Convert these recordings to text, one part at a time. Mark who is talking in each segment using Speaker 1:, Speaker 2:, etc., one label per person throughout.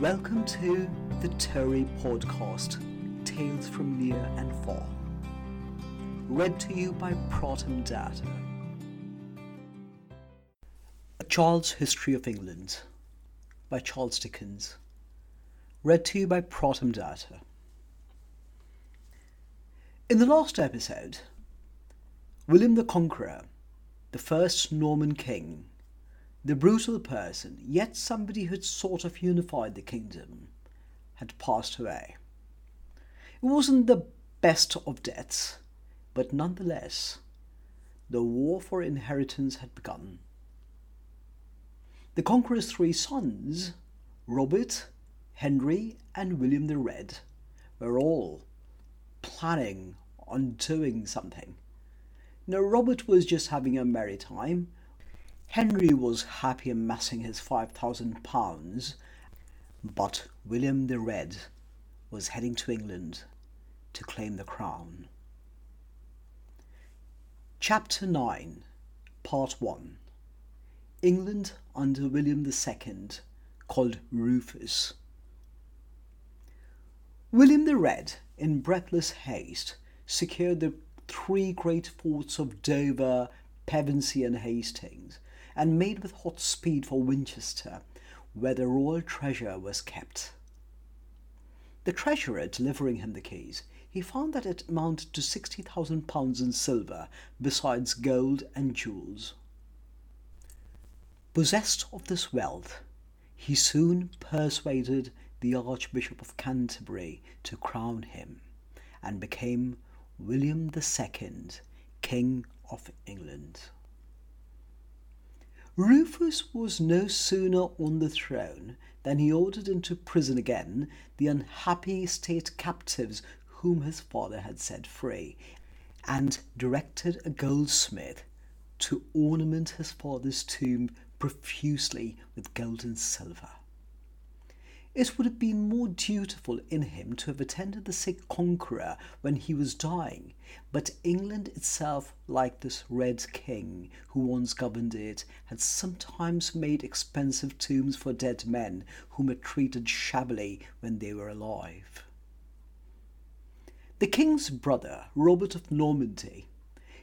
Speaker 1: Welcome to the Tory Podcast, Tales from Near and Far. Read to you by Protum Data. A Child's History of England by Charles Dickens. Read to you by Protum Data. In the last episode, William the Conqueror, the first Norman king, the brutal person, yet somebody who had sort of unified the kingdom, had passed away. It wasn't the best of deaths, but nonetheless, the war for inheritance had begun. The Conqueror's three sons, Robert, Henry, and William the Red, were all planning on doing something. Now, Robert was just having a merry time, Henry was happy amassing his five thousand pounds, but William the Red was heading to England to claim the crown. Chapter 9, Part 1 England under William II, called Rufus. William the Red, in breathless haste, secured the three great forts of Dover, Pevensey, and Hastings, and made with hot speed for Winchester, where the royal treasure was kept. The treasurer delivering him the keys, he found that it amounted to sixty thousand pounds in silver, besides gold and jewels. Possessed of this wealth, he soon persuaded the Archbishop of Canterbury to crown him, and became William II, King of England. Rufus was no sooner on the throne than he ordered into prison again the unhappy state captives whom his father had set free, and directed a goldsmith to ornament his father's tomb profusely with gold and silver. It would have been more dutiful in him to have attended the sick conqueror when he was dying, but England itself, like this Red King who once governed it, had sometimes made expensive tombs for dead men whom it treated shabbily when they were alive. The king's brother, Robert of Normandy,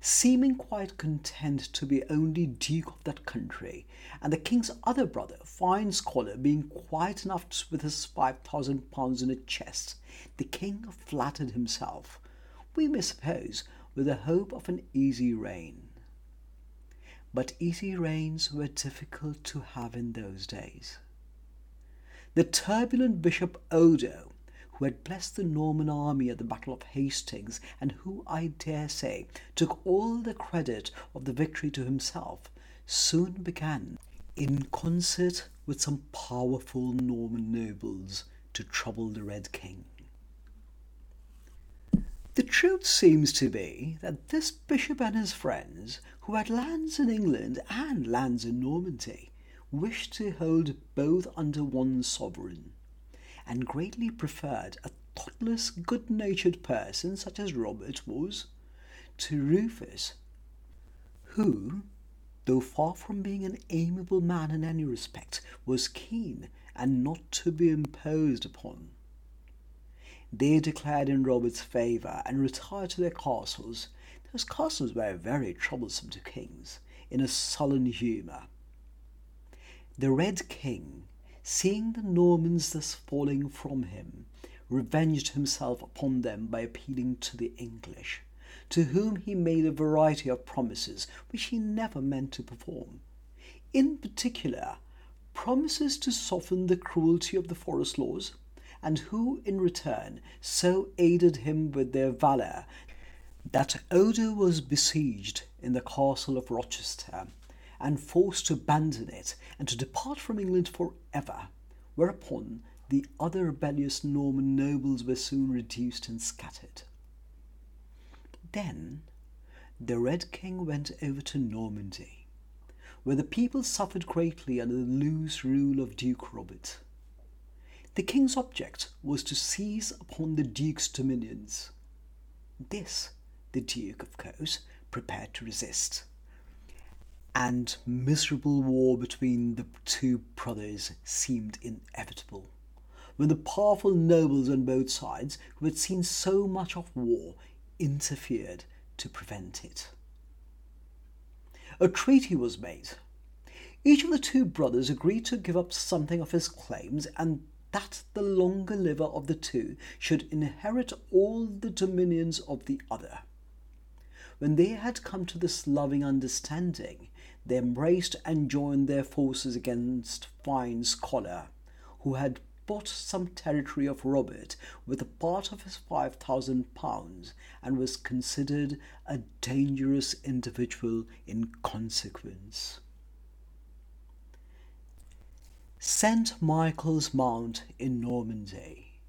Speaker 1: seeming quite content to be only Duke of that country, and the king's other brother, fine scholar, being quiet enough with his five thousand pounds in a chest, the king flattered himself, we may suppose, with the hope of an easy reign. But easy reigns were difficult to have in those days. The turbulent Bishop Odo who had blessed the Norman army at the Battle of Hastings, and who, I dare say, took all the credit of the victory to himself, soon began, in concert with some powerful Norman nobles, to trouble the Red King. The truth seems to be that this bishop and his friends, who had lands in England and lands in Normandy, wished to hold both under one sovereign and greatly preferred a thoughtless, good natured person such as Robert was to Rufus, who, though far from being an amiable man in any respect, was keen and not to be imposed upon. They declared in Robert's favour and retired to their castles. Those castles were very troublesome to kings, in a sullen humour. The Red King seeing the Normans thus falling from him, revenged himself upon them by appealing to the English, to whom he made a variety of promises which he never meant to perform. In particular, promises to soften the cruelty of the forest laws, and who in return so aided him with their valour that Odo was besieged in the castle of Rochester and forced to abandon it and to depart from England for ever, whereupon the other rebellious Norman nobles were soon reduced and scattered. Then the Red King went over to Normandy, where the people suffered greatly under the loose rule of Duke Robert. The king's object was to seize upon the duke's dominions. This the duke, of course, prepared to resist and miserable war between the two brothers seemed inevitable. when the powerful nobles on both sides, who had seen so much of war, interfered to prevent it. A treaty was made. Each of the two brothers agreed to give up something of his claims and that the longer liver of the two should inherit all the dominions of the other. When they had come to this loving understanding, they embraced and joined their forces against Fine Scholar, who had bought some territory of Robert with a part of his five thousand pounds and was considered a dangerous individual in consequence. St. Michael's Mount in Normandy.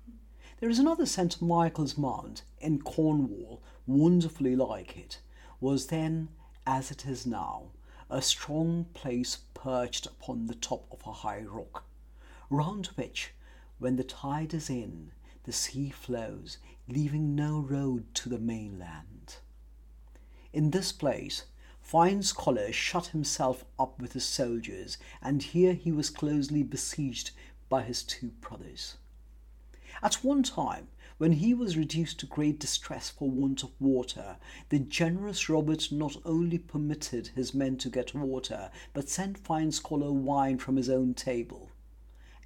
Speaker 1: There is another St. Michael's Mount in Cornwall, wonderfully like it, was then, as it is now, a strong place perched upon the top of a high rock, round which when the tide is in, the sea flows, leaving no road to the mainland. In this place, Fine Scholar shut himself up with his soldiers, and here he was closely besieged by his two brothers. At one time, when he was reduced to great distress for want of water, the generous Robert not only permitted his men to get water, but sent Fine Scholar wine from his own table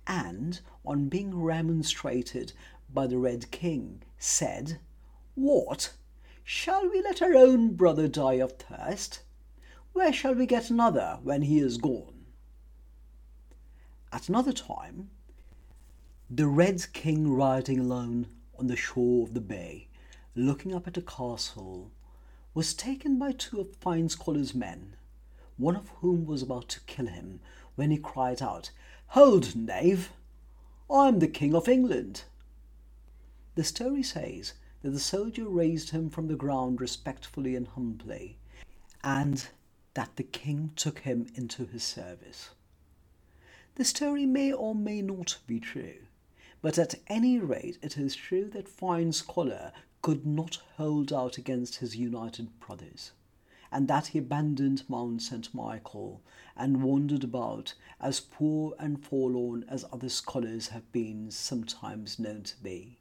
Speaker 1: and, on being remonstrated by the Red King, said, What? Shall we let our own brother die of thirst? Where shall we get another when he is gone? At another time, the Red King riding alone on the shore of the bay, looking up at a castle, was taken by two of Fine Scholar's men, one of whom was about to kill him, when he cried out, Hold, knave! I am the King of England. The story says that the soldier raised him from the ground respectfully and humbly, and that the king took him into his service. The story may or may not be true, but at any rate it is true that Fine Scholar could not hold out against his united brothers and that he abandoned Mount St. Michael and wandered about as poor and forlorn as other scholars have been sometimes known to be.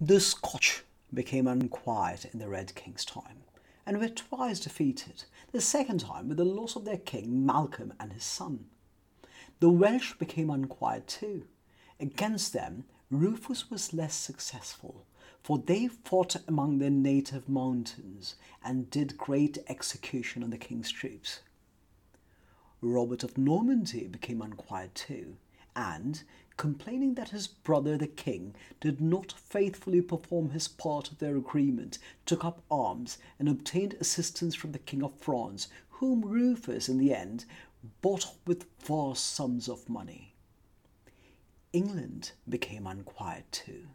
Speaker 1: The Scotch became unquiet in the Red King's time and were twice defeated, the second time with the loss of their king Malcolm and his son. The Welsh became unquiet too. Against them, Rufus was less successful, for they fought among their native mountains and did great execution on the king's troops. Robert of Normandy became unquiet too, and, complaining that his brother the king did not faithfully perform his part of their agreement, took up arms and obtained assistance from the king of France, whom Rufus in the end bought with vast sums of money. England became unquiet too.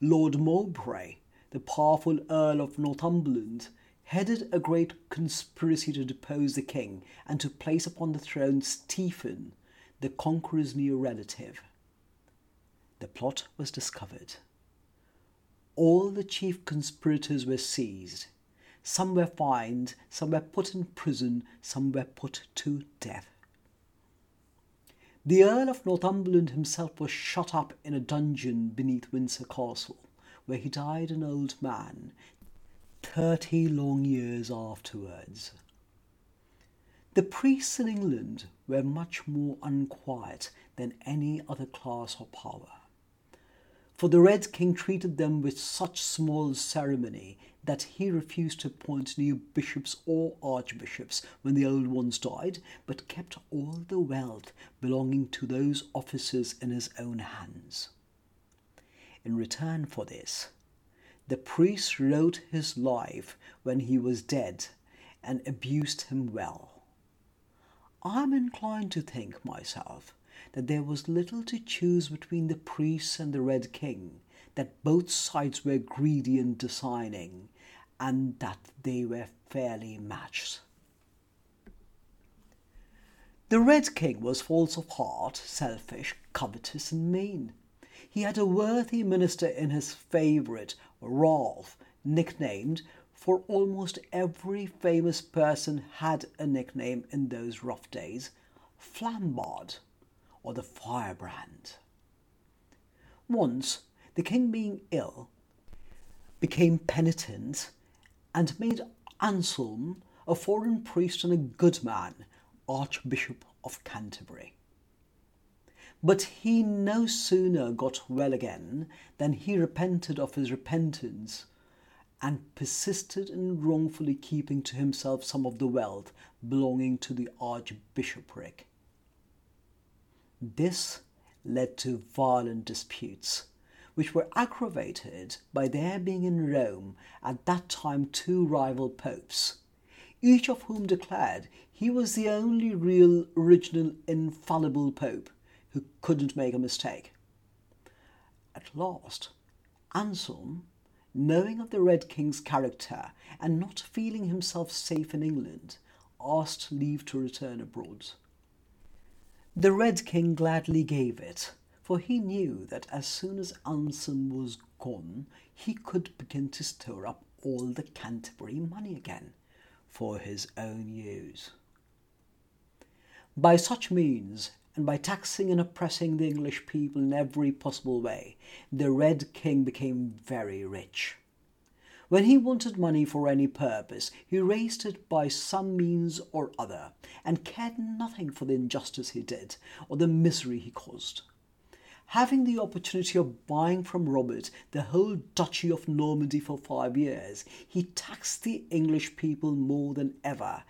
Speaker 1: Lord Mowbray, the powerful Earl of Northumberland, headed a great conspiracy to depose the king and to place upon the throne Stephen, the conqueror's near relative. The plot was discovered. All the chief conspirators were seized. Some were fined, some were put in prison, some were put to death. The Earl of Northumberland himself was shut up in a dungeon beneath Windsor Castle, where he died an old man, thirty long years afterwards. The priests in England were much more unquiet than any other class or power for the Red King treated them with such small ceremony that he refused to appoint new bishops or archbishops when the old ones died, but kept all the wealth belonging to those officers in his own hands. In return for this, the priest wrote his life when he was dead and abused him well. I am inclined to think myself that there was little to choose between the priests and the Red King, that both sides were greedy and designing, and that they were fairly matched. The Red King was false of heart, selfish, covetous, and mean. He had a worthy minister in his favourite, Ralph, nicknamed, for almost every famous person had a nickname in those rough days, Flambard or the firebrand. Once, the king being ill, became penitent and made Anselm, a foreign priest and a good man, Archbishop of Canterbury. But he no sooner got well again than he repented of his repentance and persisted in wrongfully keeping to himself some of the wealth belonging to the archbishopric. This led to violent disputes, which were aggravated by there being in Rome at that time two rival popes, each of whom declared he was the only real, original, infallible pope who couldn't make a mistake. At last, Anselm, knowing of the Red King's character and not feeling himself safe in England, asked leave to return abroad. The Red King gladly gave it, for he knew that as soon as Anselm was gone, he could begin to store up all the Canterbury money again for his own use. By such means, and by taxing and oppressing the English people in every possible way, the Red King became very rich. When he wanted money for any purpose, he raised it by some means or other, and cared nothing for the injustice he did or the misery he caused. Having the opportunity of buying from Robert the whole duchy of Normandy for five years, he taxed the English people more than ever,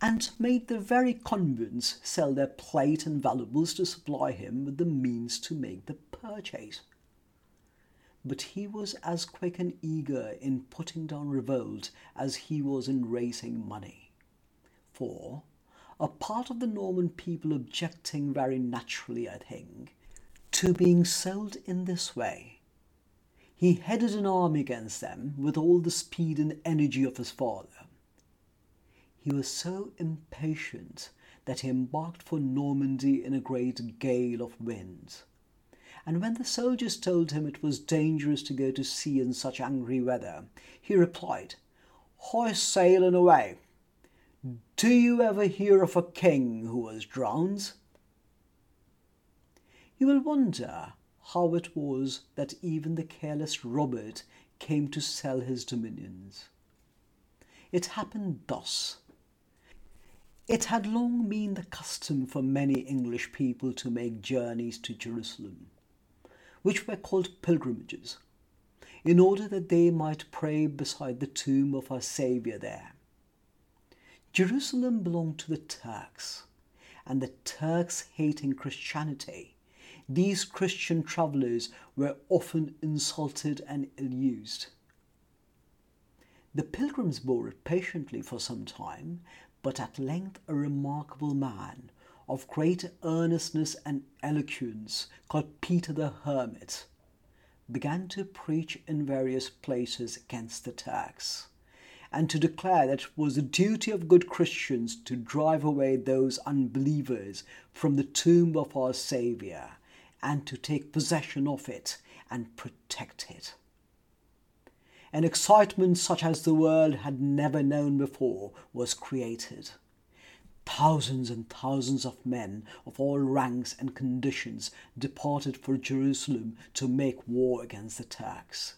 Speaker 1: and made the very convents sell their plate and valuables to supply him with the means to make the purchase but he was as quick and eager in putting down revolt as he was in raising money. For, a part of the Norman people objecting very naturally, I think, to being sold in this way, he headed an army against them with all the speed and energy of his father. He was so impatient that he embarked for Normandy in a great gale of wind and when the soldiers told him it was dangerous to go to sea in such angry weather, he replied, Hoist sail and away. Do you ever hear of a king who was drowned? You will wonder how it was that even the careless Robert came to sell his dominions. It happened thus. It had long been the custom for many English people to make journeys to Jerusalem which were called pilgrimages, in order that they might pray beside the tomb of our Saviour there. Jerusalem belonged to the Turks, and the Turks hating Christianity, these Christian travellers were often insulted and ill used. The pilgrims bore it patiently for some time, but at length a remarkable man of great earnestness and eloquence, called Peter the Hermit, began to preach in various places against the Turks, and to declare that it was the duty of good Christians to drive away those unbelievers from the tomb of our Saviour, and to take possession of it and protect it. An excitement such as the world had never known before was created Thousands and thousands of men of all ranks and conditions departed for Jerusalem to make war against the Turks.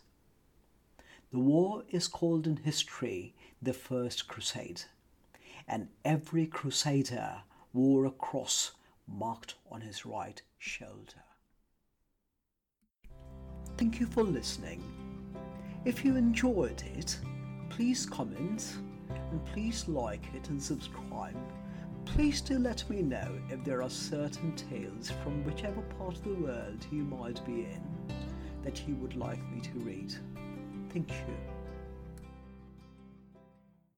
Speaker 1: The war is called in history the First Crusade, and every crusader wore a cross marked on his right shoulder. Thank you for listening. If you enjoyed it, please comment and please like it and subscribe Please do let me know if there are certain tales from whichever part of the world you might be in that you would like me to read. Thank you.